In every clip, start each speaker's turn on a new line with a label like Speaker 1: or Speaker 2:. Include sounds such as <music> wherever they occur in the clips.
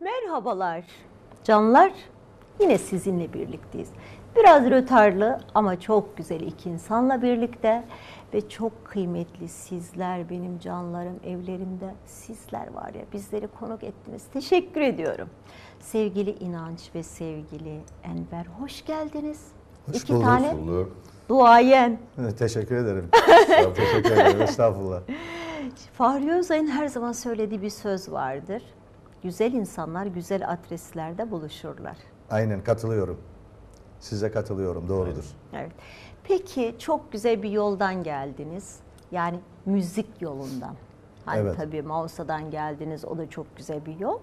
Speaker 1: Merhabalar canlar. Yine sizinle birlikteyiz. Biraz rötarlı ama çok güzel iki insanla birlikte ve çok kıymetli sizler benim canlarım evlerimde sizler var ya bizleri konuk ettiniz. Teşekkür ediyorum. Sevgili İnanç ve sevgili Enver hoş geldiniz.
Speaker 2: Hoş
Speaker 1: İki
Speaker 2: bulduk.
Speaker 1: tane
Speaker 3: Bulduk.
Speaker 1: duayen.
Speaker 2: Teşekkür ederim. <laughs> Teşekkür ederim. Estağfurullah.
Speaker 1: Fahri Özay'ın her zaman söylediği bir söz vardır. Güzel insanlar güzel adreslerde buluşurlar.
Speaker 2: Aynen katılıyorum. Size katılıyorum. Doğrudur.
Speaker 1: Evet. Peki çok güzel bir yoldan geldiniz. Yani müzik yolundan. Hani
Speaker 2: Evet.
Speaker 1: tabii Mausa'dan geldiniz o da çok güzel bir yol.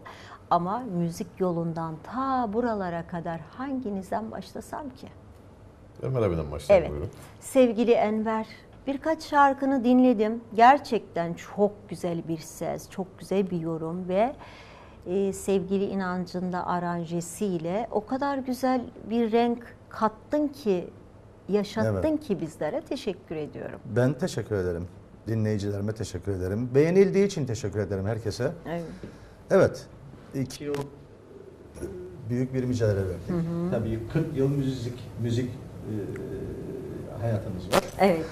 Speaker 1: Ama müzik yolundan ta buralara kadar hanginizden başlasam ki?
Speaker 3: Ömer abiden başlayalım
Speaker 1: Evet.
Speaker 3: buyurun.
Speaker 1: Sevgili Enver, birkaç şarkını dinledim. Gerçekten çok güzel bir ses, çok güzel bir yorum ve e, sevgili inancın da aranjesiyle o kadar güzel bir renk kattın ki, yaşattın
Speaker 2: Evet.
Speaker 1: ki bizlere. Teşekkür ediyorum.
Speaker 2: Ben teşekkür ederim. Dinleyicilerime teşekkür ederim. Beğenildiği için teşekkür ederim herkese.
Speaker 1: Evet.
Speaker 2: Evet. iki yıl büyük bir mücadele verdik. Tabii 40 yıl müzik müzik e, hayatımız var.
Speaker 1: Evet.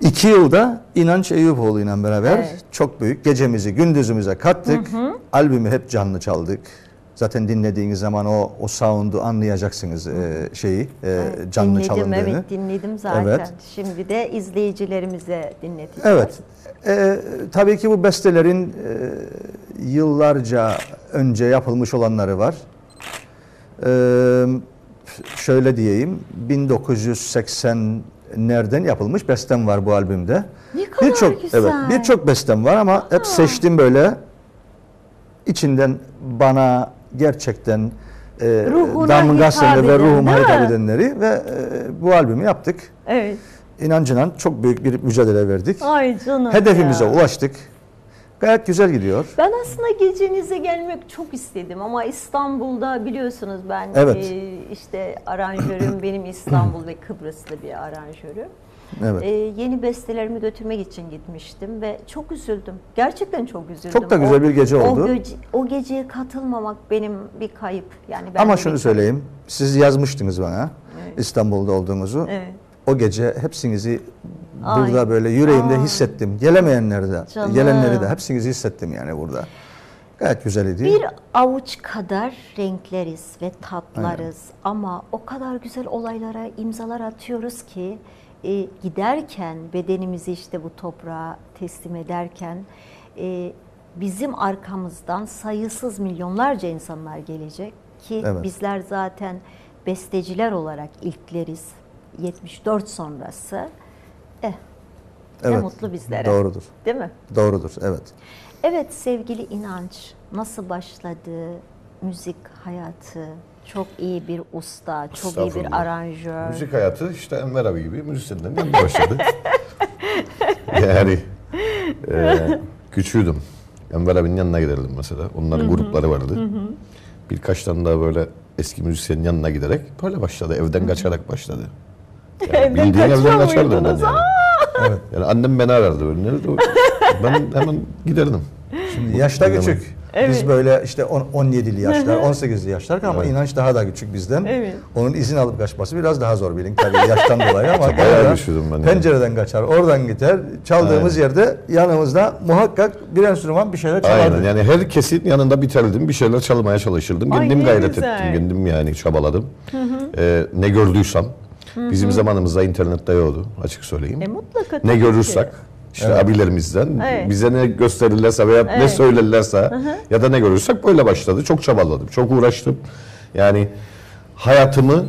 Speaker 2: İki yılda İnanç Eyüpoğlu ile beraber
Speaker 1: Evet.
Speaker 2: çok büyük gecemizi gündüzümüze kattık. Albümü hep canlı çaldık. Zaten dinlediğiniz zaman o o sound'u anlayacaksınız e, şeyi e, canlı
Speaker 1: dinledim,
Speaker 2: çalındığını.
Speaker 1: Evet dinledim zaten.
Speaker 2: Evet.
Speaker 1: Şimdi de izleyicilerimize dinleteceğiz.
Speaker 2: Evet. Ee, tabii ki bu bestelerin e, yıllarca önce yapılmış olanları var. Ee, şöyle diyeyim, 1980'lerden yapılmış bestem var bu albümde.
Speaker 1: Ne kadar
Speaker 2: Birçok evet, birçok bestem var ama hep seçtim böyle içinden bana gerçekten e,
Speaker 1: hitap
Speaker 2: ve ruhuma hitap edenleri ve e, bu albümü yaptık.
Speaker 1: Evet.
Speaker 2: İnancınan çok büyük bir mücadele verdik.
Speaker 1: Ay canım
Speaker 2: Hedefimize
Speaker 1: ya.
Speaker 2: ulaştık. Gayet güzel gidiyor.
Speaker 1: Ben aslında gecenize gelmek çok istedim ama İstanbul'da biliyorsunuz ben
Speaker 2: Evet.
Speaker 1: e, işte aranjörüm benim İstanbul ve Kıbrıslı bir aranjörüm.
Speaker 2: Evet.
Speaker 1: E, yeni bestelerimi götürmek için gitmiştim ve çok üzüldüm. Gerçekten çok üzüldüm.
Speaker 2: Çok da güzel bir gece oldu.
Speaker 1: O, gece- o geceye katılmamak benim bir kayıp. Yani ben
Speaker 2: Ama şunu
Speaker 1: bir
Speaker 2: söyleyeyim. Siz yazmıştınız bana
Speaker 1: Evet.
Speaker 2: İstanbul'da olduğunuzu.
Speaker 1: Evet.
Speaker 2: O gece hepsinizi
Speaker 1: Ay.
Speaker 2: burada böyle yüreğimde
Speaker 1: Ay.
Speaker 2: hissettim. Gelemeyenleri de,
Speaker 1: Canım.
Speaker 2: gelenleri de hepsinizi hissettim yani burada. Gayet güzel idi.
Speaker 1: Bir avuç kadar renkleriz ve tatlarız ama o kadar güzel olaylara imzalar atıyoruz ki e, giderken bedenimizi işte bu toprağa teslim ederken e, bizim arkamızdan sayısız milyonlarca insanlar gelecek ki
Speaker 2: Evet.
Speaker 1: bizler zaten besteciler olarak ilkleriz 74 sonrası. Eh, ne
Speaker 2: Evet,
Speaker 1: mutlu bizlere.
Speaker 2: Doğrudur.
Speaker 1: Değil mi?
Speaker 2: Doğrudur. Evet.
Speaker 1: Evet sevgili İnanç, nasıl başladı müzik hayatı? Çok iyi bir usta, çok iyi bir aranjör.
Speaker 3: Müzik hayatı işte Enver abi gibi müzisyenden yanına başladı. <laughs> yani e, küçüğüydüm. Enver abinin yanına giderdim mesela. Onların grupları vardı. Birkaç tane daha böyle eski müzisyenin yanına giderek böyle başladı. Evden kaçarak başladı. <laughs> Yani
Speaker 1: Evden
Speaker 3: bildiğin evden kaçardım ben yani. Evet. Yani annem beni arardı. Nerede o? Ben hemen giderdim.
Speaker 2: Şimdi yaşta
Speaker 3: Mutluyum hemen.
Speaker 2: küçük. Biz böyle işte on- 17'li yaşlar, 18'li yaşlar ama inanç daha da küçük bizden.
Speaker 1: Evet.
Speaker 2: Onun izin alıp kaçması biraz daha zor bilin tabii yaştan dolayı ama <laughs>
Speaker 3: Bayağı ben yani.
Speaker 2: pencereden kaçar, oradan gider. Çaldığımız yerde yanımızda muhakkak bir enstrüman bir şeyler çalardı.
Speaker 3: Aynen yani herkesin yanında biterdim. Bir şeyler çalmaya çalışırdım.
Speaker 1: Ay,
Speaker 3: Kendim
Speaker 1: ne
Speaker 3: gayret
Speaker 1: güzel.
Speaker 3: ettim. Kendim yani çabaladım. Ee, ne gördüysem. Bizim zamanımızda internette yoktu açık söyleyeyim.
Speaker 1: E mutlaka
Speaker 3: ne
Speaker 1: tabii
Speaker 3: görürsek işte abilerimizden
Speaker 1: Evet.
Speaker 3: bize ne gösterirlerse veya ne
Speaker 1: Evet.
Speaker 3: söylerlerse ya da ne görürsek böyle başladı. Çok çabaladım. Çok uğraştım. Yani hayatımı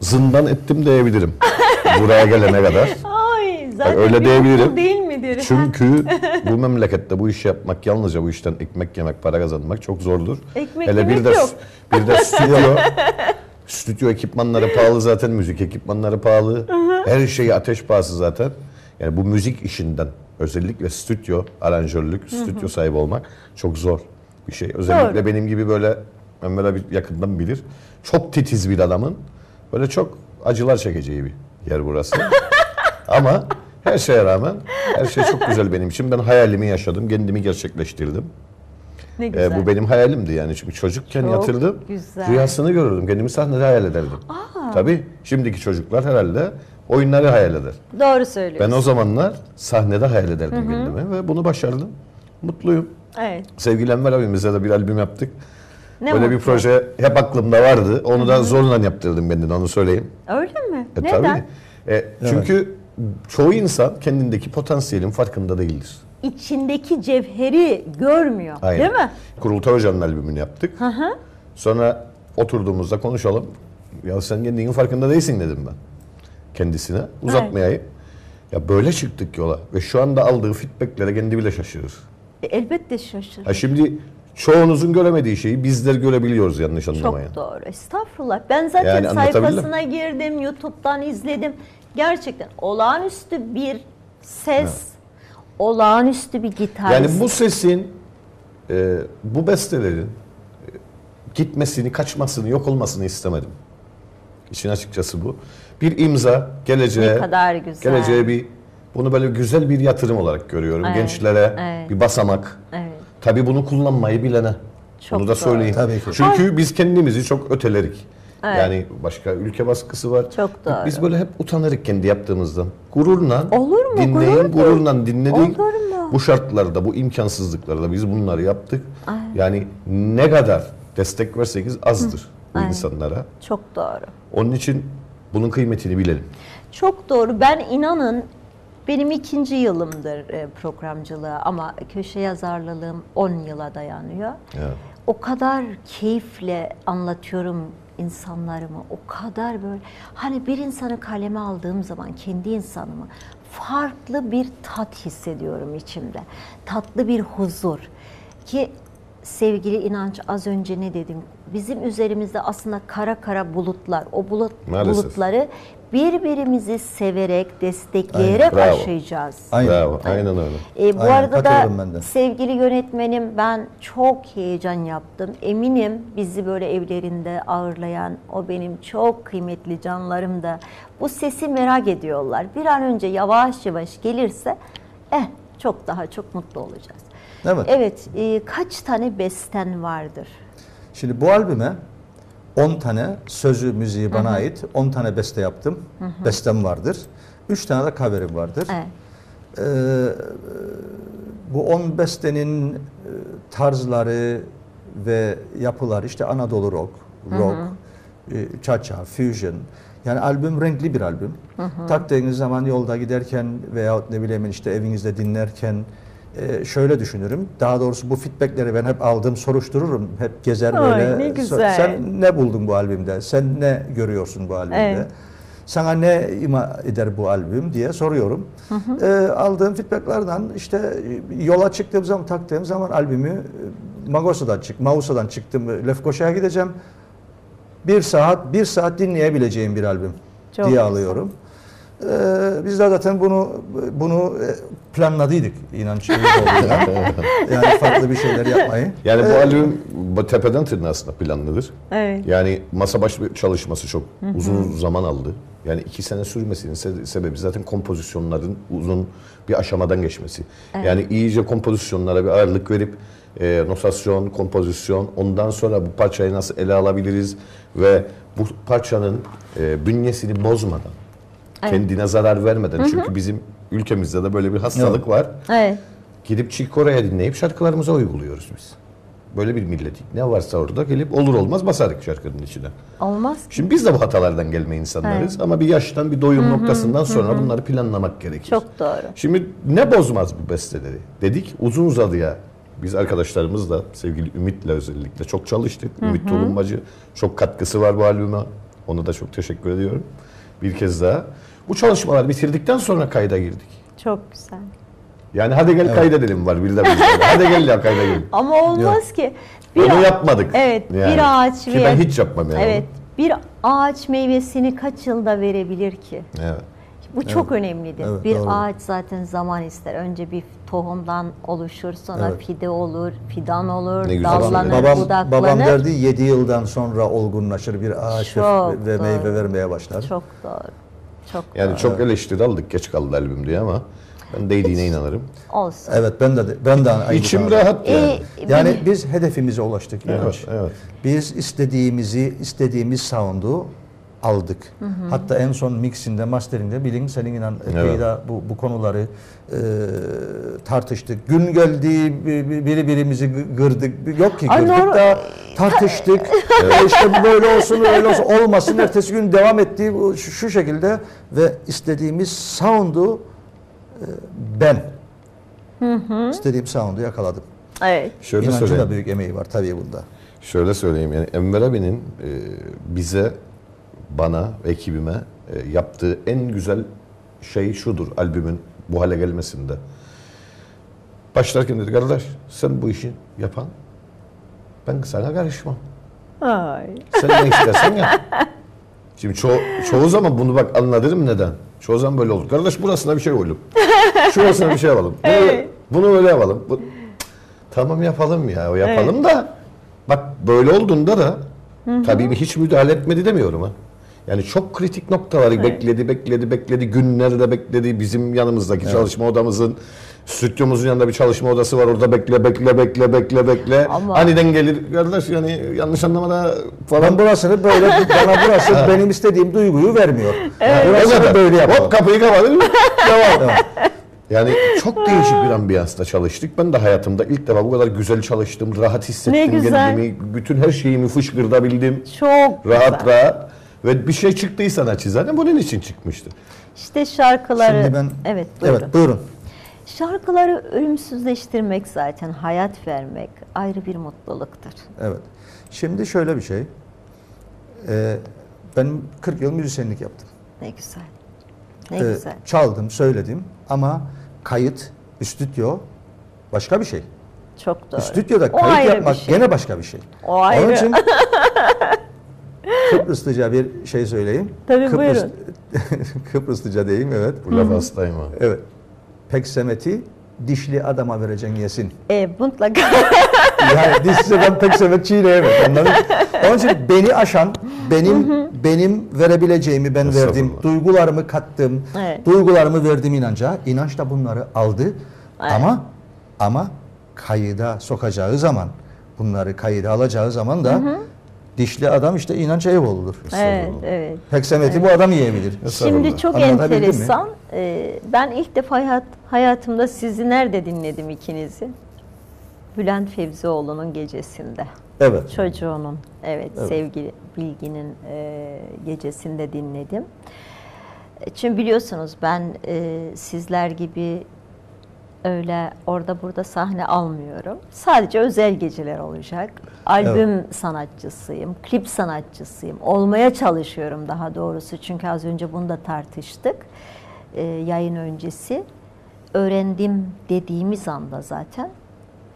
Speaker 3: zindan ettim diyebilirim. <laughs> Buraya gelene kadar.
Speaker 1: Ay zaten
Speaker 3: öyle
Speaker 1: bir
Speaker 3: diyebilirim.
Speaker 1: değil midir?
Speaker 3: Çünkü bu memlekette bu işi yapmak yalnızca bu işten ekmek yemek, para kazanmak çok zordur.
Speaker 1: Ekmek
Speaker 3: Hele
Speaker 1: yemek
Speaker 3: bir de
Speaker 1: yok.
Speaker 3: bir de stüdyo <laughs> stüdyo ekipmanları pahalı zaten, müzik ekipmanları pahalı. Her şeyi ateş pahası zaten. Yani bu müzik işinden özellikle stüdyo aranjörlük, stüdyo sahibi olmak çok zor bir şey. Özellikle
Speaker 1: Doğru.
Speaker 3: benim gibi böyle Ömer abi yakından bilir. Çok titiz bir adamın böyle çok acılar çekeceği bir yer burası. <laughs> Ama her şeye rağmen her şey çok güzel benim için. Ben hayalimi yaşadım, kendimi gerçekleştirdim.
Speaker 1: Ne güzel.
Speaker 3: bu benim hayalimdi yani çünkü çocukken
Speaker 1: Çok
Speaker 3: yatırdım.
Speaker 1: güzel.
Speaker 3: Rüyasını görürdüm. Kendimi sahnede hayal ederdim. Tabii şimdiki çocuklar herhalde oyunları hayal eder.
Speaker 1: Doğru söylüyorsun.
Speaker 3: Ben o zamanlar sahnede hayal ederdim kendimi ve bunu başardım. Mutluyum.
Speaker 1: Evet.
Speaker 3: Sevgili Enver abimizle de bir albüm yaptık.
Speaker 1: Ne
Speaker 3: Böyle bir
Speaker 1: mutlu.
Speaker 3: proje hep aklımda vardı. Onu da zorla yaptırdım kendine onu söyleyeyim.
Speaker 1: Öyle mi?
Speaker 3: E,
Speaker 1: Neden?
Speaker 3: tabii. E, çünkü çoğu insan kendindeki potansiyelin farkında değildir.
Speaker 1: İçindeki cevheri görmüyor.
Speaker 3: Aynen.
Speaker 1: Değil mi?
Speaker 3: Kurultay Hoca'nın albümünü yaptık. Sonra oturduğumuzda konuşalım. Ya sen kendinin farkında değilsin dedim ben. Kendisine. Uzatmayayım. Ya böyle çıktık yola. Ve şu anda aldığı feedbacklere kendi bile şaşırır.
Speaker 1: E, elbette şaşırır.
Speaker 3: Ha şimdi çoğunuzun göremediği şeyi bizler görebiliyoruz yanlış anlamayın.
Speaker 1: Çok doğru. Estağfurullah. Ben zaten
Speaker 3: Yani
Speaker 1: sayfasına girdim, YouTube'dan izledim. Gerçekten olağanüstü bir ses, olağanüstü bir gitar.
Speaker 3: Yani bu sesin, e, bu bestelerin e, gitmesini, kaçmasını, yok olmasını istemedim. İşin açıkçası bu. Bir imza, geleceğe,
Speaker 1: Ne kadar güzel.
Speaker 3: geleceğe bir, bunu böyle güzel bir yatırım olarak görüyorum.
Speaker 1: Evet,
Speaker 3: Gençlere
Speaker 1: evet.
Speaker 3: bir basamak.
Speaker 1: Evet.
Speaker 3: Tabii bunu kullanmayı bilene.
Speaker 1: Çok
Speaker 3: bunu da
Speaker 1: doğru.
Speaker 3: söyleyeyim.
Speaker 2: Tabii ki.
Speaker 3: Çünkü biz kendimizi çok ötelerik.
Speaker 1: Evet.
Speaker 3: Yani başka ülke baskısı var.
Speaker 1: Çok doğru.
Speaker 3: Biz böyle hep utanırık kendi yaptığımızdan. Gururla
Speaker 1: Olur mu?
Speaker 3: dinleyin,
Speaker 1: Gurur
Speaker 3: gururla dinledik.
Speaker 1: Olur mu?
Speaker 3: Bu şartlarda, bu imkansızlıklarda biz bunları yaptık. Yani ne kadar destek verseniz azdır bu
Speaker 1: Aynen.
Speaker 3: insanlara.
Speaker 1: Çok doğru.
Speaker 3: Onun için bunun kıymetini bilelim.
Speaker 1: Çok doğru. Ben inanın benim ikinci yılımdır e, programcılığa ama köşe yazarlığım 10 yıla dayanıyor.
Speaker 3: Evet.
Speaker 1: O kadar keyifle anlatıyorum insanlarımı. O kadar böyle hani bir insanı kaleme aldığım zaman kendi insanımı farklı bir tat hissediyorum içimde. Tatlı bir huzur ki sevgili inanç az önce ne dedim? Bizim üzerimizde aslında kara kara bulutlar. O bulut
Speaker 3: Maalesef.
Speaker 1: bulutları birbirimizi severek, destekleyerek
Speaker 3: Aynen, bravo.
Speaker 1: aşacağız.
Speaker 2: Aynen.
Speaker 3: Bravo, aynen öyle.
Speaker 1: E, bu
Speaker 2: Aynen,
Speaker 1: arada da sevgili yönetmenim ben çok heyecan yaptım. Eminim bizi böyle evlerinde ağırlayan o benim çok kıymetli canlarım da bu sesi merak ediyorlar. Bir an önce yavaş yavaş gelirse eh çok daha çok mutlu olacağız.
Speaker 2: Evet.
Speaker 1: Evet, e, kaç tane besten vardır?
Speaker 2: Şimdi bu albüme 10 tane sözü, müziği bana ait 10 tane beste yaptım. Bestem vardır. 3 tane de cover'im vardır.
Speaker 1: Evet.
Speaker 2: Ee, bu 10 bestenin e, tarzları ve yapıları işte Anadolu rock, rock, e, cha-cha, fusion. Yani albüm renkli bir albüm. Taktığınız zaman yolda giderken veyahut ne bileyim işte evinizde dinlerken e, şöyle düşünürüm. Daha doğrusu bu feedbackleri ben hep aldım, soruştururum. Hep gezer
Speaker 1: Ay,
Speaker 2: böyle.
Speaker 1: ne güzel.
Speaker 2: Sen ne buldun bu albümde? Sen ne görüyorsun bu albümde?
Speaker 1: Evet.
Speaker 2: Sana ne ima eder bu albüm diye soruyorum. Ee, aldığım feedbacklerden işte e, yola çıktığım zaman taktığım zaman albümü e, Magosa'dan çık, Mausa'dan çıktım. e, Lefkoşa'ya gideceğim. Bir saat, bir saat dinleyebileceğim bir albüm
Speaker 1: Çok
Speaker 2: diye
Speaker 1: güzel.
Speaker 2: alıyorum. Ee, biz de zaten bunu bunu e, planladıydık inanç <laughs> yani farklı bir şeyler yapmayı.
Speaker 3: Yani bu
Speaker 2: Ee,
Speaker 3: albüm bu tepeden tırnağa aslında planlıdır.
Speaker 1: Evet.
Speaker 3: Yani masa başı çalışması çok uzun zaman aldı. Yani iki sene sürmesinin se- sebebi zaten kompozisyonların uzun bir aşamadan geçmesi. Yani iyice kompozisyonlara bir ağırlık verip e, notasyon, kompozisyon, ondan sonra bu parçayı nasıl ele alabiliriz ve bu parçanın e, bünyesini bozmadan, kendine zarar vermeden. Çünkü bizim ülkemizde de böyle bir hastalık var.
Speaker 1: Evet.
Speaker 3: Gidip Chick Corea'ya dinleyip şarkılarımıza uyguluyoruz biz. Böyle bir milletik. Ne varsa orada gelip olur olmaz basardık şarkının içine.
Speaker 1: Olmaz.
Speaker 3: Şimdi biz de bu hatalardan gelme insanlarız ama bir yaştan bir doyum noktasından sonra bunları planlamak gerekir.
Speaker 1: Çok doğru.
Speaker 3: Şimdi ne bozmaz bu besteleri? Dedik uzun uzadıya biz arkadaşlarımızla sevgili Ümit'le özellikle çok çalıştık. Ümit Tulumbacı çok katkısı var bu albüme. Ona da çok teşekkür ediyorum. Bir kez daha. Bu çalışmalar bitirdikten sonra kayda girdik.
Speaker 1: Çok güzel.
Speaker 3: Yani hadi gel kaydedelim var bir de bizde. hadi gel ya kayda gelin. <laughs>
Speaker 1: Ama olmaz ki.
Speaker 3: Onu
Speaker 1: a-
Speaker 3: yapmadık.
Speaker 1: Evet,
Speaker 3: Yani.
Speaker 1: bir ağaç
Speaker 3: Ki
Speaker 1: ve
Speaker 3: ben hiç yapmam yani.
Speaker 1: Evet. Bir ağaç meyvesini kaç yılda verebilir ki?
Speaker 3: Evet.
Speaker 1: Bu çok önemlidir.
Speaker 2: Evet,
Speaker 1: bir
Speaker 2: doğru.
Speaker 1: ağaç zaten zaman ister. Önce bir tohumdan oluşur, sonra
Speaker 2: Evet.
Speaker 1: fide olur, fidan olur,
Speaker 3: Ne güzel
Speaker 1: dallanır,
Speaker 2: babam,
Speaker 1: budaklanır.
Speaker 2: babam derdi 7 yıldan sonra olgunlaşır bir ağaç ve,
Speaker 1: Çok
Speaker 2: ve meyve
Speaker 1: doğru.
Speaker 2: vermeye başlar.
Speaker 1: Çok doğru. Çok
Speaker 3: Yani
Speaker 1: doğru.
Speaker 3: çok eleştiri aldık geç kaldı albüm diye ama Ben değdiğine inanırım.
Speaker 1: Olsun.
Speaker 2: Evet ben de ben de aynı
Speaker 3: İçim
Speaker 2: kanadayım.
Speaker 3: rahat yani.
Speaker 1: Ee,
Speaker 2: Yani
Speaker 1: benim-
Speaker 2: biz hedefimize ulaştık.
Speaker 3: Evet, evet.
Speaker 2: Biz istediğimizi, istediğimiz sound'u aldık. Hatta en son mixinde, masterinde bilin senin inan
Speaker 3: Evet.
Speaker 2: da bu, bu konuları e, tartıştık. Gün geldi bi- bi- biri birimizi gı- gırdık. Yok ki gırdık da tartıştık. <laughs> E, işte bu böyle olsun öyle olsun olmasın. Ertesi gün devam etti bu- şu, şu şekilde ve istediğimiz sound'u e, ben istediğim sound'u yakaladım.
Speaker 1: Evet.
Speaker 3: Şöyle söyleyeyim.
Speaker 2: da büyük emeği var tabii bunda.
Speaker 3: Şöyle söyleyeyim yani Enver abinin e, bize, bana ve ekibime e, yaptığı en güzel şey şudur albümün bu hale gelmesinde. Başlarken dedi kardeş sen bu işi yapan ben sana karışmam.
Speaker 1: Ay.
Speaker 3: Sen ne istersen yap. Şimdi ço- çoğu zaman bunu bak anladın neden? Çoğu zaman böyle olur. Kardeş burasına bir şey koyalım. Şurasına bir şey yapalım. Bunu,
Speaker 1: Evet.
Speaker 3: bunu öyle yapalım. Bu- Tamam yapalım ya. O yapalım da bak böyle olduğunda da tabii bir hiç müdahale etmedi demiyorum ha. Yani çok kritik noktaları bekledi, bekledi, bekledi. Günlerde bekledi. Bizim yanımızdaki çalışma odamızın stüdyomuzun yanında bir çalışma odası var. Orada bekle, bekle, bekle, bekle, bekle.
Speaker 1: Ama-
Speaker 3: Aniden gelir. Kardeş yani yanlış anlamada
Speaker 2: Ben
Speaker 3: falan.
Speaker 2: burasını böyle, bana burası <laughs> benim istediğim duyguyu vermiyor.
Speaker 3: O
Speaker 2: Burasını
Speaker 3: kadar.
Speaker 2: böyle
Speaker 3: Hop
Speaker 2: yapalım.
Speaker 3: kapıyı kapatın. <laughs> Devam. Yani çok değişik bir ambiyansta çalıştık. Ben de hayatımda ilk defa bu kadar güzel çalıştım. Rahat hissettim
Speaker 1: Ne güzel.
Speaker 3: kendimi. Bütün her şeyimi fışkırdabildim.
Speaker 1: Çok
Speaker 3: Rahat
Speaker 1: güzel.
Speaker 3: rahat. Ve bir şey çıktıysa naçizane bunun için çıkmıştı.
Speaker 1: İşte şarkıları...
Speaker 2: Şimdi ben
Speaker 1: Evet buyurun.
Speaker 2: Evet buyurun.
Speaker 1: Şarkıları ölümsüzleştirmek zaten, hayat vermek ayrı bir mutluluktur.
Speaker 2: Evet. Şimdi şöyle bir şey. Ee, ben 40 yıl müzisyenlik yaptım.
Speaker 1: Ne güzel. Ne
Speaker 2: Ee,
Speaker 1: güzel.
Speaker 2: çaldım, söyledim ama kayıt, stüdyo başka bir şey.
Speaker 1: Çok doğru.
Speaker 2: Stüdyoda
Speaker 1: O
Speaker 2: kayıt yapmak
Speaker 1: şey.
Speaker 2: gene başka bir şey.
Speaker 1: O ayrı.
Speaker 2: Onun için <laughs> Kıbrıslıca bir şey söyleyeyim.
Speaker 1: Tabii, buyurun. <laughs>
Speaker 2: Kıbrıslıca diyeyim evet.
Speaker 3: Bu laf hastayım ha.
Speaker 2: Evet. Peksemeti dişli adama vereceksin yesin.
Speaker 1: E, mutlaka. <laughs>
Speaker 2: Yani dişsiz adam peksemet <laughs> çiğneyemez anladın? Onun için beni aşan, benim benim verebileceğimi ben verdim. Duygularımı kattım.
Speaker 1: Evet.
Speaker 2: Duygularımı verdim inanca. İnanç da bunları aldı.
Speaker 1: Evet.
Speaker 2: Ama ama kayıda sokacağı zaman, bunları kayıda alacağı zaman da dişli adam işte inanç Eyüboğlu'dur.
Speaker 1: evet, evet.
Speaker 2: Peksemeti bu adam yiyebilir.
Speaker 1: Şimdi çok enteresan. Ee, ben ilk defa hayat, hayatımda sizi nerede dinledim ikinizi? Bülent Fevzioğlu'nun gecesinde.
Speaker 2: Evet.
Speaker 1: Çocuğunun, evet,
Speaker 2: Evet.
Speaker 1: sevgili Bilgi'nin e, gecesinde dinledim. E, Çünkü biliyorsunuz ben e, sizler gibi öyle orada burada sahne almıyorum. Sadece özel geceler olacak. Albüm sanatçısıyım, klip sanatçısıyım. Olmaya çalışıyorum daha doğrusu. Çünkü az önce bunu da tartıştık. E, yayın öncesi. Öğrendim dediğimiz anda zaten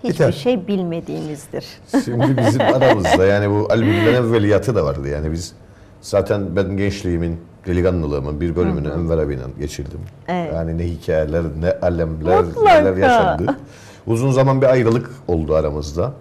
Speaker 1: hiçbir
Speaker 2: Biter.
Speaker 1: şey bilmediğimizdir.
Speaker 3: Şimdi bizim <laughs> aramızda yani bu albümden evveliyatı da vardı. Yani biz zaten ben gençliğimin, delikanlılığımın bir bölümünü Enver abiyle geçirdim.
Speaker 1: Evet.
Speaker 3: Yani ne hikayeler, ne alemler,
Speaker 1: Mutlaka.
Speaker 3: neler yaşandı. <laughs> Uzun zaman bir ayrılık oldu aramızda.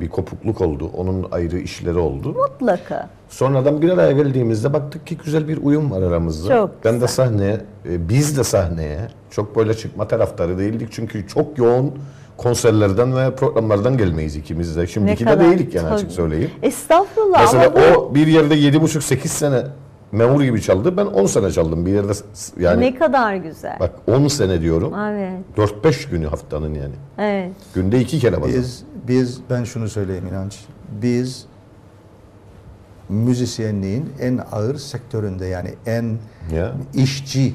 Speaker 3: Bir kopukluk oldu. Onun ayrı işleri oldu.
Speaker 1: Mutlaka.
Speaker 3: Sonradan bir araya geldiğimizde baktık ki güzel bir uyum var aramızda.
Speaker 1: Çok
Speaker 3: ben de
Speaker 1: güzel.
Speaker 3: sahneye, e, biz de sahneye çok böyle çıkma taraftarı değildik. Çünkü çok yoğun konserlerden ve programlardan gelmeyiz ikimiz de. Şimdiki de değildik yani açık söyleyeyim.
Speaker 1: Estağfurullah
Speaker 3: Mesela
Speaker 1: bu
Speaker 3: o bir yerde 7,5-8 sene memur gibi çaldı. Ben 10 sene çaldım bir yerde. Yani
Speaker 1: ne kadar güzel.
Speaker 3: bak 10 sene diyorum.
Speaker 1: Evet,
Speaker 3: 4-5 günü haftanın yani.
Speaker 1: evet.
Speaker 3: Günde iki kere bazen.
Speaker 2: Biz biz ben şunu söyleyeyim inanç. Biz müzisyenliğin en ağır sektöründe yani en
Speaker 3: Ya.
Speaker 2: işçi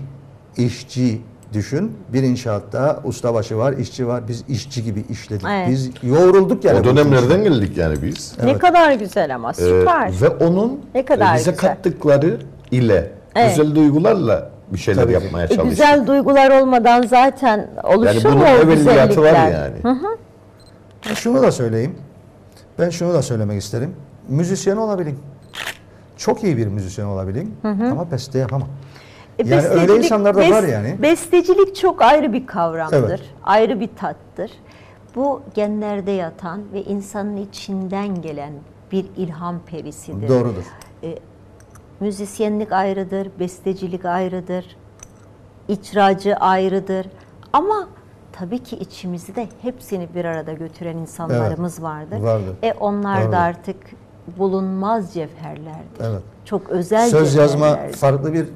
Speaker 2: işçi düşün. Bir inşaatta ustabaşı var, işçi var. Biz işçi gibi işledik.
Speaker 1: Evet.
Speaker 2: Biz yoğrulduk yani.
Speaker 3: o dönemlerden geldik yani biz.
Speaker 1: Ne
Speaker 2: Evet.
Speaker 1: kadar güzel ama
Speaker 3: Ee,
Speaker 1: süper.
Speaker 3: ve onun
Speaker 1: Ne kadar
Speaker 3: e, bize
Speaker 1: güzel.
Speaker 3: kattıkları ile
Speaker 1: Evet.
Speaker 3: güzel duygularla bir şeyler
Speaker 2: Tabii
Speaker 3: yapmaya
Speaker 1: E,
Speaker 3: çalıştık.
Speaker 1: güzel duygular olmadan zaten oluşur
Speaker 3: yani bunun
Speaker 1: mu o
Speaker 3: evveliyatı var
Speaker 1: güzellikler?
Speaker 3: yani.
Speaker 2: Ben şunu da söyleyeyim. Ben şunu da söylemek isterim. Müzisyen olabilin. Çok iyi bir müzisyen olabilin ama beste yapamam.
Speaker 1: E,
Speaker 2: Yani öyle insanlar da var
Speaker 1: bes-
Speaker 2: yani.
Speaker 1: Bestecilik çok ayrı bir kavramdır.
Speaker 2: Evet.
Speaker 1: Ayrı bir tattır. Bu genlerde yatan ve insanın içinden gelen bir ilham perisidir.
Speaker 2: Doğrudur.
Speaker 1: Müzisyenlik ayrıdır, bestecilik ayrıdır, icracı ayrıdır. Ama tabii ki içimizde de hepsini bir arada götüren insanlarımız vardır.
Speaker 2: vardır.
Speaker 1: E onlar
Speaker 2: Vardır.
Speaker 1: da artık bulunmaz cevherlerdir.
Speaker 2: Evet.
Speaker 1: Çok özel
Speaker 2: Söz yazma
Speaker 1: cevherlerdir.
Speaker 2: farklı bir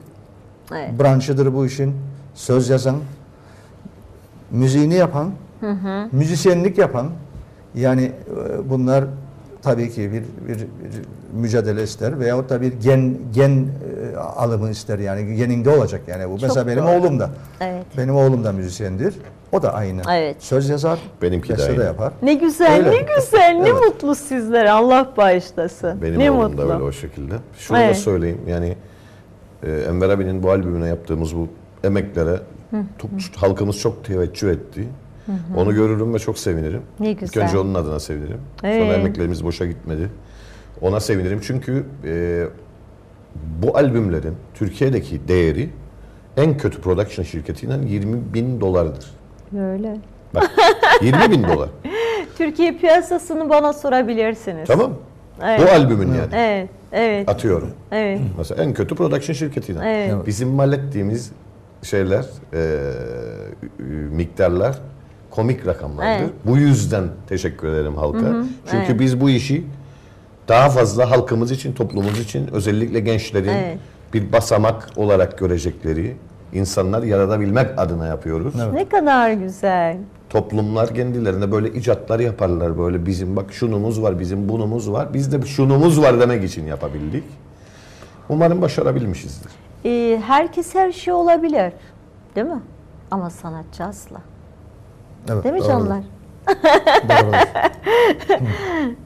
Speaker 1: Evet.
Speaker 2: branşıdır bu işin. Söz yazan, müziğini yapan, müzisyenlik yapan yani e, bunlar tabii ki bir, bir, bir mücadele ister veyahut da bir gen gen e, alımı ister yani geninde olacak yani bu. Mesela benim
Speaker 1: doğru.
Speaker 2: oğlum da.
Speaker 1: Evet.
Speaker 2: Benim oğlum da müzisyendir. O da aynı.
Speaker 1: Evet.
Speaker 2: Söz yazar,
Speaker 3: Benimki de
Speaker 2: beste de
Speaker 3: aynı.
Speaker 2: yapar.
Speaker 1: Ne güzel,
Speaker 2: Öyle.
Speaker 1: ne güzel, ne
Speaker 2: Evet.
Speaker 1: mutlu sizlere. Allah bağışlasın.
Speaker 3: Benim
Speaker 1: ne
Speaker 3: oğlum
Speaker 1: mutlu.
Speaker 3: da öyle o şekilde. Şunu da
Speaker 1: Evet.
Speaker 3: söyleyeyim yani e, Enver abinin bu albümüne yaptığımız bu emeklere çok- halkımız çok teveccüh etti. Onu görürüm ve çok sevinirim.
Speaker 1: Ne
Speaker 3: İlk
Speaker 1: güzel.
Speaker 3: önce onun adına sevinirim. Sonra
Speaker 1: Evet.
Speaker 3: emeklerimiz boşa gitmedi. Ona sevinirim çünkü e, bu albümlerin Türkiye'deki değeri en kötü production şirketinden 20 bin dolardır.
Speaker 1: Böyle.
Speaker 3: Bak 20 bin dolar. <laughs>
Speaker 1: Türkiye piyasasını bana sorabilirsiniz.
Speaker 3: Tamam.
Speaker 1: Evet.
Speaker 3: Bu albümün yani.
Speaker 1: Evet, evet,
Speaker 3: Atıyorum.
Speaker 1: evet.
Speaker 3: Mesela en kötü production şirketinden.
Speaker 1: Evet.
Speaker 3: Bizim mal ettiğimiz şeyler, e, miktarlar komik rakamlardır.
Speaker 1: Evet.
Speaker 3: Bu yüzden teşekkür ederim halka. Çünkü
Speaker 1: evet.
Speaker 3: biz bu işi daha fazla halkımız için, toplumumuz için, özellikle gençlerin
Speaker 1: Evet.
Speaker 3: bir basamak olarak görecekleri insanlar yaratabilmek adına yapıyoruz.
Speaker 1: Ne kadar güzel.
Speaker 3: Toplumlar kendilerine böyle icatlar yaparlar böyle bizim bak şunumuz var, bizim bunumuz var. Biz de şunumuz var demek için yapabildik. Umarım başarabilmişizdir.
Speaker 1: Ee, herkes her şey olabilir. Değil mi? Ama sanatçı asla.
Speaker 2: Evet,
Speaker 1: Değil mi
Speaker 2: doğrudur.
Speaker 1: canlar?
Speaker 2: Doğrudur. <laughs>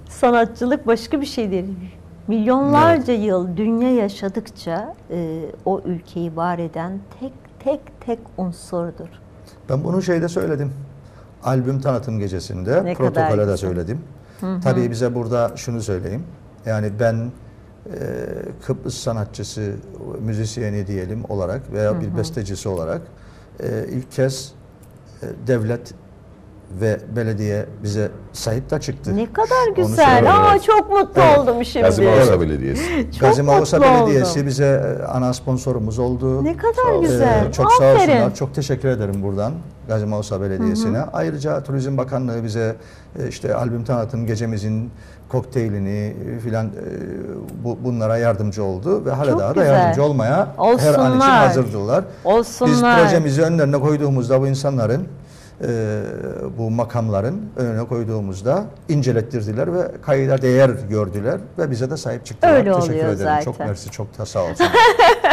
Speaker 1: Sanatçılık başka bir şeydir. Milyonlarca yıl dünya yaşadıkça e, o ülkeyi var eden tek tek tek unsurdur.
Speaker 2: Ben bunu şeyde söyledim. Albüm tanıtım gecesinde,
Speaker 1: Ne
Speaker 2: protokole de söyledim. Tabii bize burada şunu söyleyeyim. Yani ben e, Kıbrıs sanatçısı, müzisyeni diyelim olarak veya bir bestecisi olarak e, ilk kez e, devlet ve belediye bize sahip de çıktı.
Speaker 1: Ne kadar güzel. Aa çok mutlu
Speaker 2: Evet.
Speaker 1: oldum şimdi.
Speaker 3: Gazi Mausa Belediyesi.
Speaker 1: Çok
Speaker 2: Gazi Mausa Belediyesi
Speaker 1: oldum.
Speaker 2: bize e, ana sponsorumuz oldu.
Speaker 1: Ne kadar
Speaker 3: Sağ ol.
Speaker 1: güzel.
Speaker 2: Ee, çok sağ
Speaker 1: Aferin.
Speaker 2: olsunlar. Çok teşekkür ederim buradan Gazi Mausa Belediyesi'ne. Ayrıca Turizm Bakanlığı bize e, işte albüm tanıtım gecemizin kokteylini e, filan e, bu, bunlara yardımcı oldu ve hala
Speaker 1: Çok
Speaker 2: daha da yardımcı olmaya her an için
Speaker 1: Olsunlar.
Speaker 2: hazırdılar.
Speaker 1: Olsunlar.
Speaker 2: Biz projemizi önlerine koyduğumuzda bu insanların e, bu makamların önüne koyduğumuzda incelettirdiler ve kayda değer gördüler ve bize de sahip çıktılar.
Speaker 1: Öyle
Speaker 2: Teşekkür ederim. Çok
Speaker 1: zaten.
Speaker 2: mersi, çok da sağ olsun.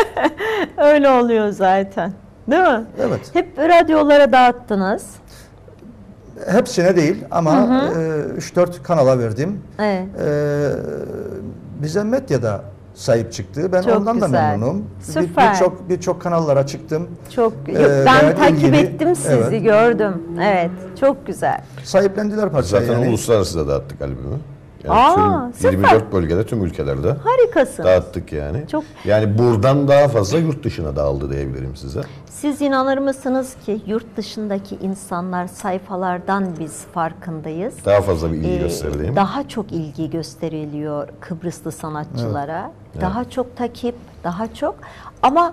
Speaker 2: <laughs>
Speaker 1: Öyle oluyor zaten. Değil mi?
Speaker 2: Evet.
Speaker 1: Hep radyolara dağıttınız.
Speaker 2: Hepsine değil ama e, 3-4 kanala verdim.
Speaker 1: Evet.
Speaker 2: E, bize medyada sahip çıktı. Ben
Speaker 1: Çok
Speaker 2: ondan da
Speaker 1: güzel.
Speaker 2: memnunum. Bir-
Speaker 1: Süper.
Speaker 2: Birçok birçok kanallara çıktım.
Speaker 1: Çok
Speaker 2: Ee,
Speaker 1: ben takip
Speaker 2: ilgili-
Speaker 1: ettim sizi
Speaker 2: evet.
Speaker 1: gördüm. Evet. Çok güzel.
Speaker 2: Sahiplendiler parçayı
Speaker 3: Zaten
Speaker 2: yani.
Speaker 3: uluslararası da dağıttık albümü. Yani
Speaker 1: Aa,
Speaker 3: tüm
Speaker 1: süper.
Speaker 3: 24 bölgede, tüm ülkelerde
Speaker 1: Harikasın.
Speaker 3: dağıttık yani.
Speaker 1: Çok-
Speaker 3: Yani buradan daha fazla yurt dışına dağıldı diyebilirim size.
Speaker 1: Siz inanır mısınız ki yurt dışındaki insanlar sayfalardan biz farkındayız.
Speaker 3: Daha fazla bir ilgi
Speaker 1: Ee,
Speaker 3: gösterdiğim.
Speaker 1: Daha çok ilgi gösteriliyor Kıbrıslı sanatçılara. Daha çok takip, daha çok. Ama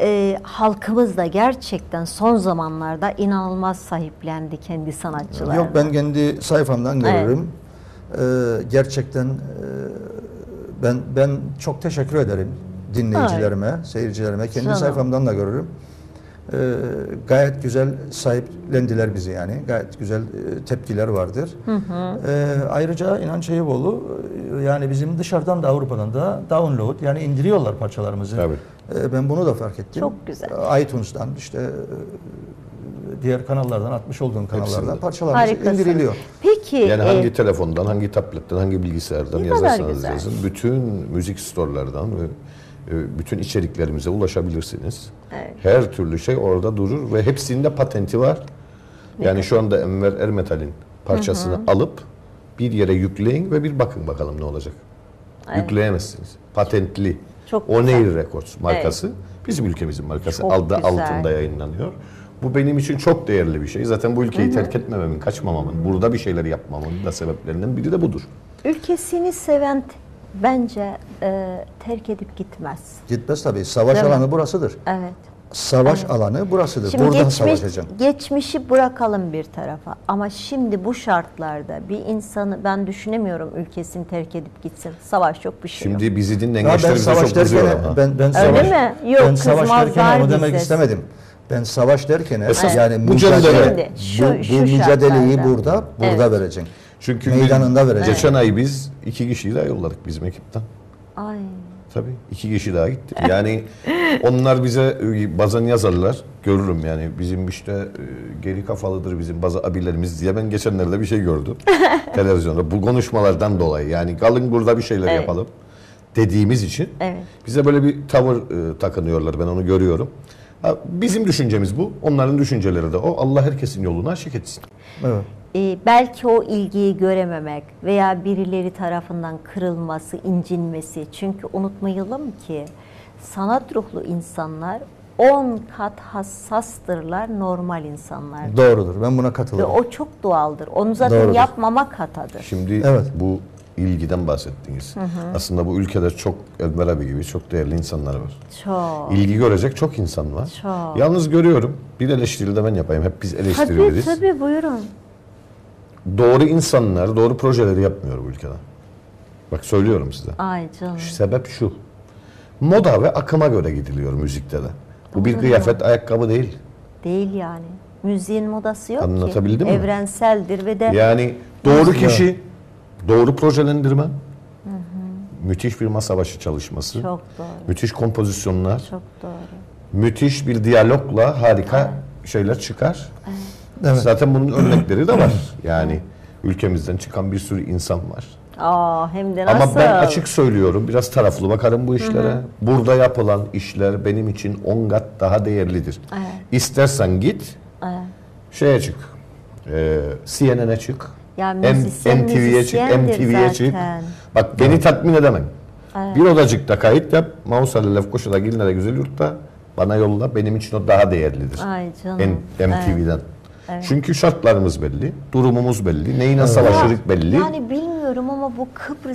Speaker 1: e, halkımız da gerçekten son zamanlarda inanılmaz sahiplendi kendi sanatçılarına.
Speaker 2: Yok ben kendi sayfamdan
Speaker 1: Evet.
Speaker 2: Ee, gerçekten e, ben ben çok teşekkür ederim dinleyicilerime, seyircilerime. Kendi
Speaker 1: Canım.
Speaker 2: sayfamdan da görürüm. Ee, gayet güzel sahiplendiler bizi yani. Gayet güzel e, tepkiler vardır. Ee, ayrıca İnanç Eyüboğlu e, yani bizim dışarıdan da Avrupa'dan da download yani indiriyorlar parçalarımızı.
Speaker 3: Tabii.
Speaker 2: Ee, ben bunu da fark ettim.
Speaker 1: Çok güzel.
Speaker 2: iTunes'tan işte e, diğer kanallardan atmış olduğum kanallardan
Speaker 3: Hepsinde.
Speaker 2: parçalarımız
Speaker 1: Harikasın.
Speaker 2: indiriliyor.
Speaker 1: Peki
Speaker 3: Yani
Speaker 1: e,
Speaker 3: hangi telefondan, hangi tabletten, hangi bilgisayardan yazarsanız yazın. Bütün müzik storelardan ve e, bütün içeriklerimize ulaşabilirsiniz.
Speaker 1: Evet.
Speaker 3: Her türlü şey orada durur ve hepsinde patenti var. Yani şu anda Enver Ermetal'in parçasını alıp bir yere yükleyin ve bir bakın bakalım ne olacak. Yükleyemezsiniz. Patentli.
Speaker 1: Çok
Speaker 3: Oneir. Records markası. Bizim ülkemizin markası.
Speaker 1: Çok
Speaker 3: Adı
Speaker 1: güzel.
Speaker 3: altında yayınlanıyor. Bu benim için çok değerli bir şey. Zaten bu ülkeyi terk etmememin, kaçmamamın, burada bir şeyler yapmamın da sebeplerinden biri de budur.
Speaker 1: ülkesini seven bence e, terk edip gitmez.
Speaker 2: Gitmez tabii. Savaş
Speaker 1: Değil mi?
Speaker 2: alanı burasıdır.
Speaker 1: Evet.
Speaker 2: savaş alanı burasıdır.
Speaker 1: Şimdi
Speaker 2: Buradan
Speaker 1: geçmiş,
Speaker 2: savaşacaksın.
Speaker 1: geçmişi bırakalım bir tarafa. Ama şimdi bu şartlarda bir insanı ben düşünemiyorum ülkesini terk edip gitsin. Savaş yok bir şey yok.
Speaker 3: Şimdi bizi dinleyen
Speaker 2: Ya
Speaker 3: gençler
Speaker 2: ben
Speaker 3: bize
Speaker 2: savaş
Speaker 3: çok kızıyor
Speaker 2: derken
Speaker 3: ama.
Speaker 2: ben ben
Speaker 1: Öyle
Speaker 2: savaş
Speaker 1: mi? Yok,
Speaker 2: ben savaş derken
Speaker 1: kızmazlar
Speaker 2: onu demek
Speaker 1: bize.
Speaker 2: istemedim. Ben savaş derken
Speaker 3: Esas
Speaker 2: yani
Speaker 3: bu
Speaker 2: mücadele.
Speaker 1: Şimdi,
Speaker 2: bu,
Speaker 1: şu-
Speaker 2: bu
Speaker 1: şu
Speaker 2: mücadeleyi
Speaker 1: şartlarda.
Speaker 2: burada burada
Speaker 1: Evet.
Speaker 2: vereceksin.
Speaker 3: Çünkü
Speaker 2: Meydanında
Speaker 3: biz-
Speaker 2: vereceksin.
Speaker 3: Geçen ay biz iki kişiyi daha yolladık bizim ekipten.
Speaker 1: Ay.
Speaker 3: Tabii iki kişi daha gitti. Yani onlar bize e, bazen yazarlar. Görürüm yani bizim işte e, geri kafalıdır bizim bazı abilerimiz diye ben geçenlerde bir şey gördüm <laughs> televizyonda. Bu konuşmalardan dolayı yani kalın burada bir şeyler
Speaker 1: Evet.
Speaker 3: yapalım dediğimiz için
Speaker 1: Evet.
Speaker 3: bize böyle bir tavır e, takınıyorlar ben onu görüyorum. Bizim düşüncemiz bu. Onların düşünceleri de o. Allah herkesin yolunu açık etsin.
Speaker 2: Evet.
Speaker 1: Ee, belki o ilgiyi görememek veya birileri tarafından kırılması, incinmesi. Çünkü unutmayalım ki sanat ruhlu insanlar 10 kat hassastırlar normal insanlar.
Speaker 2: Doğrudur. Ben buna
Speaker 1: Ve
Speaker 2: katılıyorum.
Speaker 1: o çok doğaldır. Onu zaten
Speaker 2: Doğrudur.
Speaker 1: yapmamak hatadır.
Speaker 3: Şimdi
Speaker 2: Evet.
Speaker 3: bu ilgiden bahsettiniz. Aslında bu ülkede çok Enver abi gibi çok değerli insanlar var.
Speaker 1: Çok.
Speaker 3: İlgi görecek çok insan var.
Speaker 1: Çok.
Speaker 3: Yalnız görüyorum. Bir eleştiri de ben yapayım. Hep biz
Speaker 1: Tabii
Speaker 3: eleştiriliriz.
Speaker 1: tabii buyurun.
Speaker 3: Doğru insanlar doğru projeleri yapmıyor bu ülkede. Bak söylüyorum size.
Speaker 1: Ay canım.
Speaker 3: Sebep şu. Moda ve akıma göre gidiliyor müzikte de. Bu bir kıyafet, ayakkabı değil.
Speaker 1: Değil yani. Müziğin modası yok
Speaker 3: Anlatabildim
Speaker 1: ki.
Speaker 3: mi?
Speaker 1: Evrenseldir ve de
Speaker 3: Yani doğru kişi, doğru projelendirme, müthiş bir masa başı çalışması,
Speaker 1: çok doğru.
Speaker 3: müthiş kompozisyonlar,
Speaker 1: Çok doğru.
Speaker 3: müthiş bir diyalogla harika şeyler çıkar.
Speaker 2: Evet.
Speaker 3: Zaten bunun örnekleri de var. Yani ülkemizden çıkan bir sürü insan var.
Speaker 1: Aa hem de
Speaker 3: Ama
Speaker 1: nasıl?
Speaker 3: ben açık söylüyorum, biraz taraflı bakarım bu işlere. Burada yapılan işler benim için on kat daha değerlidir.
Speaker 1: Evet.
Speaker 3: İstersen git,
Speaker 1: Evet.
Speaker 3: şeye çık, e, CNN'e çık,
Speaker 1: Ya
Speaker 3: M-
Speaker 1: müzisyen
Speaker 3: MTV'ye çık, MTV'ye çık. Bak beni tatmin edemem. Bir odacıkta kayıt yap, Mausal'e Lefkoşa'da Gilnere Güzel Yurt'ta bana yolla. Benim için o daha değerlidir.
Speaker 1: Ay canım.
Speaker 3: M- MTV'den. Çünkü şartlarımız belli, durumumuz belli, neyine savaşırık belli.
Speaker 1: Yani bilmiyorum ama bu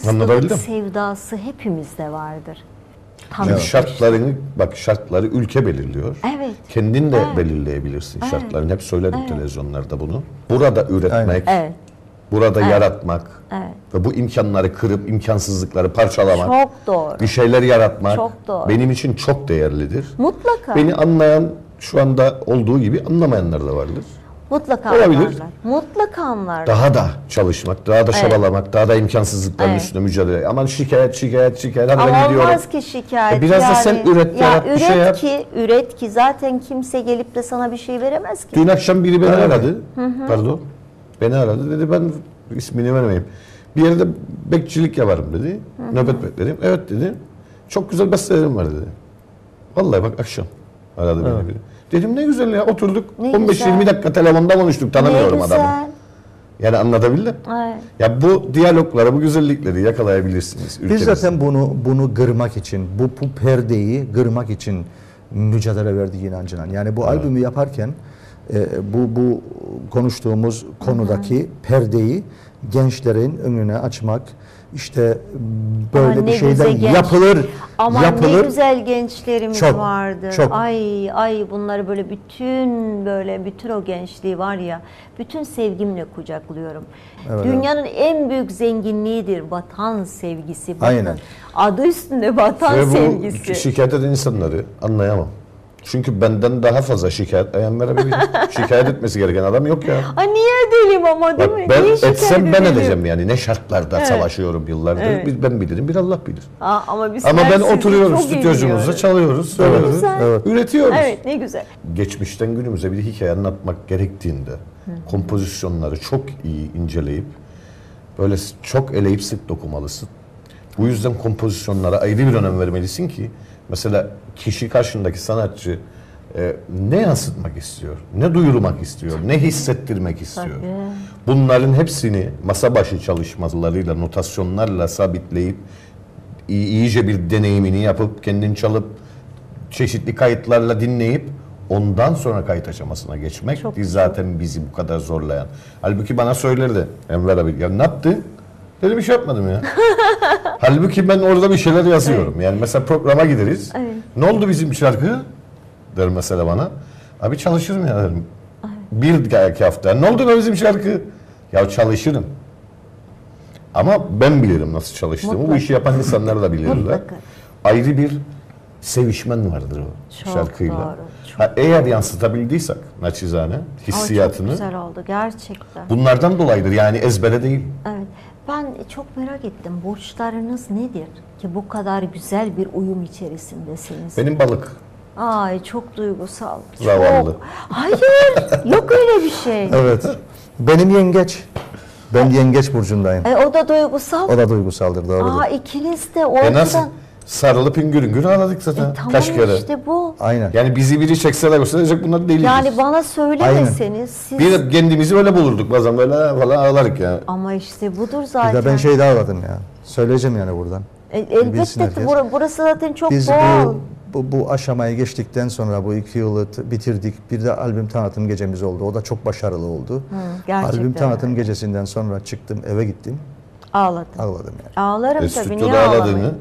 Speaker 3: Anlatabildim.
Speaker 1: sevdası hepimizde vardır.
Speaker 3: Çünkü
Speaker 1: Tanıdık.
Speaker 3: şartlarını, bak şartları ülke belirliyor.
Speaker 1: Evet.
Speaker 3: Kendin de
Speaker 1: Evet.
Speaker 3: belirleyebilirsin şartlarını. Hep söyledim televizyonlarda bunu. Burada üretmek,
Speaker 1: Evet.
Speaker 3: Burada yaratmak
Speaker 1: Evet.
Speaker 3: ve bu imkanları kırıp imkansızlıkları parçalamak,
Speaker 1: Çok doğru.
Speaker 3: bir şeyler yaratmak
Speaker 1: Çok doğru.
Speaker 3: benim için çok değerlidir.
Speaker 1: Mutlaka.
Speaker 3: Beni anlayan şu anda olduğu gibi anlamayanlar da vardır.
Speaker 1: Mutlaka
Speaker 3: Olabilir.
Speaker 1: anlarlar. Mutlaka anlarlar.
Speaker 3: Daha da çalışmak, daha da
Speaker 1: Evet.
Speaker 3: çabalamak, daha da imkansızlıkların
Speaker 1: Evet.
Speaker 3: üstüne mücadele. Aman şikayet, şikayet, şikayet.
Speaker 1: Ama
Speaker 3: ben gidiyorum.
Speaker 1: olmaz ki şikayet.
Speaker 3: E biraz da sen üret,
Speaker 1: ya
Speaker 3: yarat, bir
Speaker 1: üret
Speaker 3: şey yap.
Speaker 1: ki, üret ki zaten kimse gelip de sana bir şey veremez ki.
Speaker 3: Dün akşam biri beni
Speaker 2: Evet.
Speaker 3: aradı. Pardon. Beni aradı. Dedi ben ismini vermeyeyim. Bir yerde bekçilik yaparım dedi. Nöbet beklerim. Evet dedi. Çok güzel bestelerim var dedi. Vallahi bak akşam aradı beni biri. Dedim ne güzel ya oturduk
Speaker 1: Ne
Speaker 3: 15-20
Speaker 1: güzel.
Speaker 3: dakika telefonda konuştuk tanımıyorum
Speaker 1: ne
Speaker 3: adamı.
Speaker 1: güzel.
Speaker 3: Yani anlatabildim.
Speaker 1: Evet.
Speaker 3: Ya bu diyalogları, bu güzellikleri yakalayabilirsiniz
Speaker 2: Biz
Speaker 3: ülkemizde.
Speaker 2: zaten bunu bunu kırmak için, bu, bu perdeyi kırmak için mücadele verdik inancına. Yani bu albümü yaparken e, bu bu konuştuğumuz konudaki perdeyi gençlerin önüne açmak, işte böyle
Speaker 1: Ama
Speaker 2: bir
Speaker 1: ne
Speaker 2: şeyden
Speaker 1: genç-
Speaker 2: yapılır,
Speaker 1: Ama ne
Speaker 2: yapılır.
Speaker 1: güzel gençlerimiz
Speaker 2: Çok,
Speaker 1: vardı.
Speaker 2: çok.
Speaker 1: Ay ay bunları böyle bütün böyle bütün o gençliği var ya bütün sevgimle kucaklıyorum.
Speaker 2: Evet,
Speaker 1: Dünyanın en büyük zenginliğidir vatan sevgisi. Bakın,
Speaker 2: Aynen.
Speaker 1: Adı üstünde vatan
Speaker 3: Ve bu
Speaker 1: sevgisi.
Speaker 3: şikayet eden insanları anlayamam. Çünkü benden daha fazla şikayet ayan verebilirim. <laughs> şikayet etmesi gereken adam yok ya.
Speaker 1: Ay niye edelim ama değil
Speaker 3: Bak
Speaker 1: mi?
Speaker 3: ben
Speaker 1: Niye
Speaker 3: etsem ben
Speaker 1: edelim?
Speaker 3: edeceğim yani. Ne şartlarda
Speaker 1: Evet.
Speaker 3: savaşıyorum yıllardır.
Speaker 1: Evet.
Speaker 3: Ben bilirim, bir Allah bilir.
Speaker 1: Aa, ama biz
Speaker 3: Ama ben oturuyorum stüdyocumuzda çalıyoruz, söylüyoruz.
Speaker 2: Evet.
Speaker 3: üretiyoruz.
Speaker 1: Evet ne güzel.
Speaker 3: Geçmişten günümüze bir hikaye anlatmak gerektiğinde kompozisyonları çok iyi inceleyip böyle çok eleyip sık dokumalısın. Bu yüzden kompozisyonlara ayrı bir önem vermelisin ki mesela kişi karşındaki sanatçı e, ne yansıtmak istiyor, ne duyurmak istiyor, ne hissettirmek istiyor.
Speaker 1: Tabii.
Speaker 3: Bunların hepsini masa başı çalışmalarıyla, notasyonlarla sabitleyip iyi- iyice bir deneyimini yapıp kendin çalıp çeşitli kayıtlarla dinleyip ondan sonra kayıt aşamasına geçmek
Speaker 1: Çok
Speaker 3: zaten bizi bu kadar zorlayan. Halbuki bana söylerdi Enver abi ya ne yaptın? Dedim bir şey yapmadım ya. <laughs> Halbuki ben orada bir şeyler yazıyorum. Yani mesela programa gideriz.
Speaker 1: Evet.
Speaker 3: Ne oldu bizim şarkı? der mesela bana. Abi çalışırım ya derim. Bir dahaki hafta. Ne oldu be bizim şarkı? Ya çalışırım. Ama ben bilirim nasıl çalıştığımı. Bu
Speaker 1: Mutlaka.
Speaker 3: işi yapan insanlar da bilirler.
Speaker 1: Mutlaka.
Speaker 3: Ayrı bir sevişmen vardır o
Speaker 1: Çok
Speaker 3: şarkıyla.
Speaker 1: doğru, çok
Speaker 3: Ha, eğer yansıtabildiysek naçizane
Speaker 1: Ama
Speaker 3: hissiyatını
Speaker 1: çok güzel oldu gerçekten.
Speaker 3: bunlardan dolayıdır yani ezbere değil.
Speaker 1: Evet. Ben çok merak ettim. Burçlarınız nedir ki bu kadar güzel bir uyum içerisindesiniz?
Speaker 3: Benim balık.
Speaker 1: Ay çok duygusal.
Speaker 3: Zavallı.
Speaker 1: Çok. Hayır, yok öyle bir şey. <laughs>
Speaker 2: Evet. Benim yengeç. Ben yengeç burcundayım.
Speaker 1: E, o da duygusal.
Speaker 2: O da duygusaldır doğrudur.
Speaker 1: Aa ikiniz de
Speaker 3: E
Speaker 1: ortadan.
Speaker 3: nasıl? Sarılıp hüngür hüngür ağladık zaten
Speaker 1: E, tamam
Speaker 3: kaç kere.
Speaker 1: işte bu.
Speaker 2: Aynen.
Speaker 3: Yani bizi biri çekse de gösterecek bunlar değiliz.
Speaker 1: Yani bana söylemeseniz siz
Speaker 3: Bir de kendimizi öyle bulurduk bazen böyle falan ağlarık ya.
Speaker 1: ama işte budur
Speaker 2: Bir
Speaker 1: zaten.
Speaker 2: de ben şey daha ağladım ya. Söyleyeceğim yani buradan.
Speaker 1: E, elbette bura- burası zaten çok
Speaker 2: Biz
Speaker 1: doğal.
Speaker 2: bu, bu, bu aşamayı geçtikten sonra bu iki yılı bitirdik. Bir de albüm tanıtım gecemiz oldu. O da çok başarılı oldu.
Speaker 1: gerçekten
Speaker 2: albüm tanıtım gecesinden sonra çıktım eve gittim.
Speaker 1: Ağladım.
Speaker 2: Ağladım yani.
Speaker 1: Ağlarım
Speaker 3: E,
Speaker 1: tabii. Niye ağlamayayım?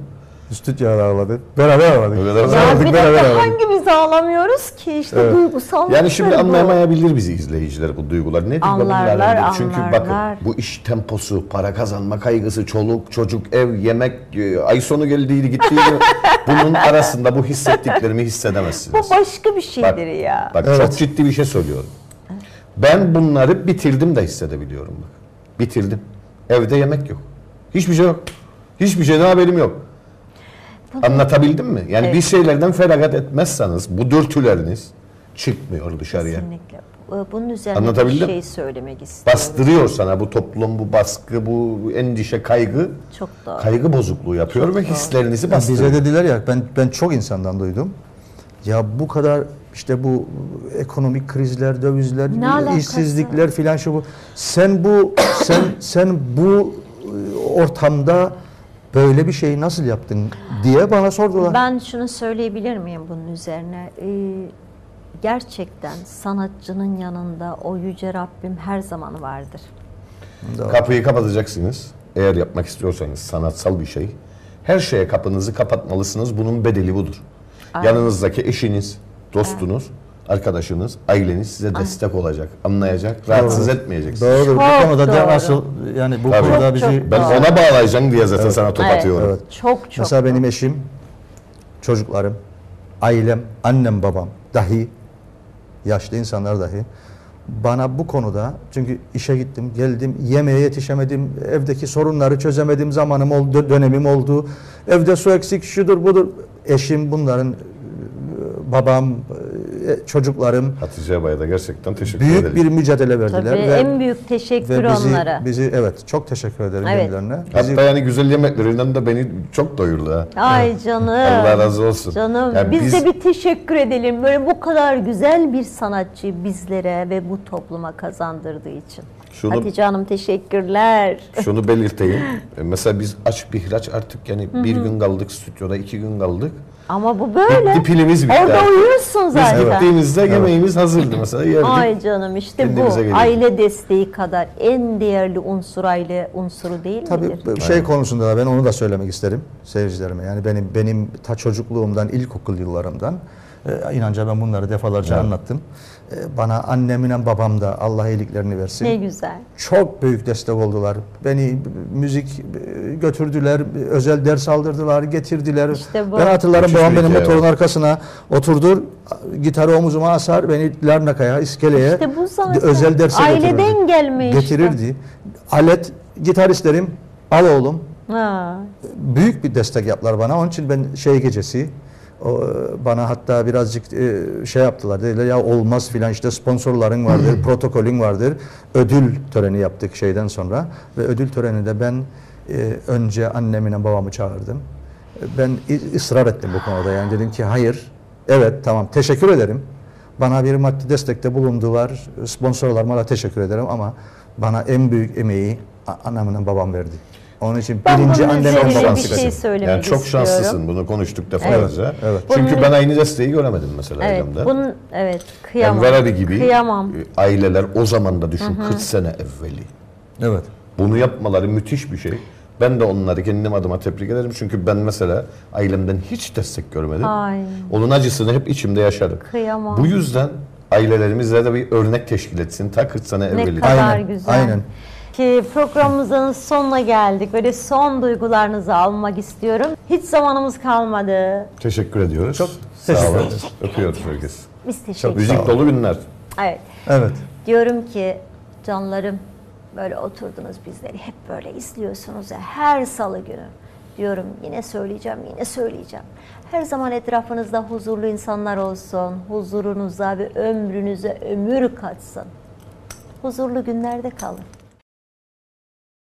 Speaker 3: Ağladığını.
Speaker 2: Stüdyoda ağladı. Beraber ağladık.
Speaker 3: Beraber
Speaker 1: Ya
Speaker 2: Ağladık,
Speaker 1: bir
Speaker 2: beraber
Speaker 1: dakika
Speaker 2: ağladık.
Speaker 1: hangimiz ağlamıyoruz ki? İşte
Speaker 2: Evet.
Speaker 1: duygusal.
Speaker 3: Yani şimdi anlayamayabilir bizi izleyiciler bu duygular. Nedir
Speaker 1: Anlarlar,
Speaker 3: bunlar? Çünkü bakın
Speaker 1: anlarlar.
Speaker 3: bu iş temposu, para kazanma kaygısı, çoluk, çocuk, ev, yemek, e, ay sonu geldiydi gittiydi. <laughs> Bunun arasında bu hissettiklerimi
Speaker 1: Bu
Speaker 3: hissedemezsiniz.
Speaker 1: başka bir şeydir ya.
Speaker 3: Bak
Speaker 2: Evet.
Speaker 3: çok ciddi bir şey söylüyorum. Ben bunları bitirdim de hissedebiliyorum bak. Bitirdim. Evde yemek yok. Hiçbir şey yok. Hiçbir şeyden haberim yok. Anlatabildim mi? Yani
Speaker 1: Evet.
Speaker 3: bir şeylerden feragat etmezseniz bu dürtüleriniz çıkmıyor dışarıya.
Speaker 1: Kesinlikle. Bu- Bunun üzerine bir
Speaker 3: Anlatabildim?
Speaker 1: şey söylemek istiyorum.
Speaker 3: Bastırıyor sana bu toplum, bu baskı, bu endişe, kaygı.
Speaker 1: Çok doğru.
Speaker 3: Kaygı bozukluğu yapıyor ve hislerinizi
Speaker 2: Ya
Speaker 3: bastırıyor.
Speaker 2: bize dediler ya ben ben çok insandan duydum. Ya bu kadar işte bu ekonomik krizler, dövizler,
Speaker 1: Ne alakası?
Speaker 2: işsizlikler filan şu bu. Sen bu sen sen bu e, ortamda böyle bir şeyi nasıl yaptın diye bana sordular.
Speaker 1: Ben şunu söyleyebilir miyim bunun üzerine? Ee, gerçekten sanatçının yanında o yüce Rabbim her zaman vardır.
Speaker 2: Doğru.
Speaker 3: Kapıyı kapatacaksınız. Eğer yapmak istiyorsanız sanatsal bir şey. Her şeye kapınızı kapatmalısınız. Bunun bedeli budur. Yanınızdaki eşiniz, dostunuz, arkadaşınız, aileniz size destek olacak, anlayacak, rahatsız etmeyeceksiniz.
Speaker 2: Doğrudur. Bu
Speaker 1: Çok
Speaker 2: konuda da
Speaker 1: doğru.
Speaker 2: asıl yani bu
Speaker 3: Tabii.
Speaker 2: konuda
Speaker 1: Çok,
Speaker 2: bizi
Speaker 1: çok
Speaker 3: Ben
Speaker 1: Doğru.
Speaker 3: ona bağlayacağım diye zaten sana top
Speaker 1: Evet.
Speaker 3: atıyorum.
Speaker 2: Evet.
Speaker 1: Çok çok.
Speaker 2: Mesela benim eşim, çocuklarım, ailem, annem, babam dahi, yaşlı insanlar dahi bana bu konuda çünkü işe gittim, geldim, yemeğe yetişemedim, evdeki sorunları çözemedim, zamanım oldu, dönemim oldu. Evde su eksik, şudur budur. Eşim bunların, e, babam, çocuklarım
Speaker 3: Hatice Abay'a da gerçekten teşekkür
Speaker 2: büyük
Speaker 3: ederim.
Speaker 2: bir mücadele verdiler.
Speaker 1: Tabii
Speaker 2: ve,
Speaker 1: en büyük teşekkür
Speaker 2: ve bizi,
Speaker 1: onlara.
Speaker 2: bizi evet çok teşekkür ederim
Speaker 1: Evet.
Speaker 2: kendilerine. Bizi,
Speaker 3: Hatta yani güzel yemeklerinden de beni çok doyurdu ha.
Speaker 1: Ay canım.
Speaker 3: Allah razı olsun.
Speaker 1: Canım
Speaker 3: Yani
Speaker 1: biz,
Speaker 3: biz-
Speaker 1: de bir teşekkür edelim. Böyle bu kadar güzel bir sanatçı bizlere ve bu topluma kazandırdığı için.
Speaker 3: Şunu-
Speaker 1: Hatice Hanım teşekkürler.
Speaker 3: Şunu belirteyim. E, <laughs> Mesela biz aç bir hiraç artık yani bir gün kaldık stüdyoda, iki gün kaldık.
Speaker 1: Ama bu böyle.
Speaker 3: Bitti pilimiz bitti.
Speaker 1: Orada uyursun
Speaker 3: Biz
Speaker 1: zaten.
Speaker 3: gittiğimizde yemeğimiz hazırdı mesela yerdik.
Speaker 1: Ay canım işte bu
Speaker 3: gelelim.
Speaker 1: aile desteği kadar en değerli unsur aile unsuru değil
Speaker 2: Tabii
Speaker 1: midir?
Speaker 2: bu şey konusunda da ben onu da söylemek isterim seyircilerime. Yani benim benim ta çocukluğumdan, ilkokul yıllarımdan e, inanca ben bunları defalarca
Speaker 3: Evet.
Speaker 2: anlattım. E, bana annemle babam da Allah iyiliklerini versin.
Speaker 1: Ne güzel.
Speaker 2: Çok büyük destek oldular. Beni müzik götürdüler, özel ders aldırdılar, getirdiler.
Speaker 1: İşte bu.
Speaker 2: Ben hatırlarım babam benim motorun arkasına oturdur, gitarı omuzuma asar, beni Larnaka'ya, iskeleye
Speaker 1: İşte bu zaten
Speaker 2: özel derse
Speaker 1: aileden
Speaker 2: götürürdü.
Speaker 1: gelme işte.
Speaker 2: Getirirdi. Alet, gitaristlerim, al oğlum,
Speaker 1: Ha.
Speaker 2: büyük bir destek yaptılar bana. Onun için ben şey gecesi o, e, bana hatta birazcık e, şey yaptılar. Dediler ya olmaz filan işte sponsorların vardır, protokolün vardır. Ödül töreni yaptık şeyden sonra ve ödül töreninde ben e, önce annemle babamı çağırdım. Ben ısrar ettim bu konuda. Yani dedim ki hayır. Evet tamam teşekkür ederim. Bana bir maddi destekte bulundular. Sponsorlarıma da teşekkür ederim ama bana en büyük emeği a- annemle babam verdi. Onun için
Speaker 1: Ben
Speaker 2: birinci annem ve babam
Speaker 1: bir şey söylemek
Speaker 3: Yani çok
Speaker 1: istiyorum.
Speaker 3: şanslısın. Bunu konuştuk defalarca.
Speaker 2: Evet, evet.
Speaker 3: Çünkü
Speaker 1: Bunun-
Speaker 3: ben aynı desteği göremedim mesela
Speaker 1: Evet,
Speaker 3: ailemden.
Speaker 1: bunun evet kıyamam.
Speaker 3: Enver abi gibi
Speaker 1: Kıyamam.
Speaker 3: e, aileler o zaman da düşün 40 sene evveli.
Speaker 2: Evet.
Speaker 3: Bunu yapmaları müthiş bir şey. Ben de onları kendim adıma tebrik ederim. Çünkü ben mesela ailemden hiç destek görmedim.
Speaker 1: Ay.
Speaker 3: Onun acısını hep içimde yaşadım.
Speaker 1: Kıyamam.
Speaker 3: Bu yüzden ailelerimizle de bir örnek teşkil etsin. Ta 40 sene
Speaker 1: Ne
Speaker 3: evveli.
Speaker 1: kadar
Speaker 2: Aynen,
Speaker 1: güzel.
Speaker 2: aynen.
Speaker 1: Ki programımızın sonuna geldik. Böyle son duygularınızı almak istiyorum. Hiç zamanımız kalmadı.
Speaker 3: Teşekkür ediyoruz.
Speaker 2: Çok
Speaker 3: Sağ olun.
Speaker 2: ederiz.
Speaker 3: Öpüyoruz herkes.
Speaker 1: Biz teşekkür
Speaker 3: Müzik dolu günler.
Speaker 1: Evet.
Speaker 2: Evet.
Speaker 1: Diyorum ki canlarım böyle oturdunuz bizleri hep böyle izliyorsunuz ya her salı günü. Diyorum yine söyleyeceğim yine söyleyeceğim. Her zaman etrafınızda huzurlu insanlar olsun. Huzurunuza ve ömrünüze ömür katsın. Huzurlu günlerde kalın.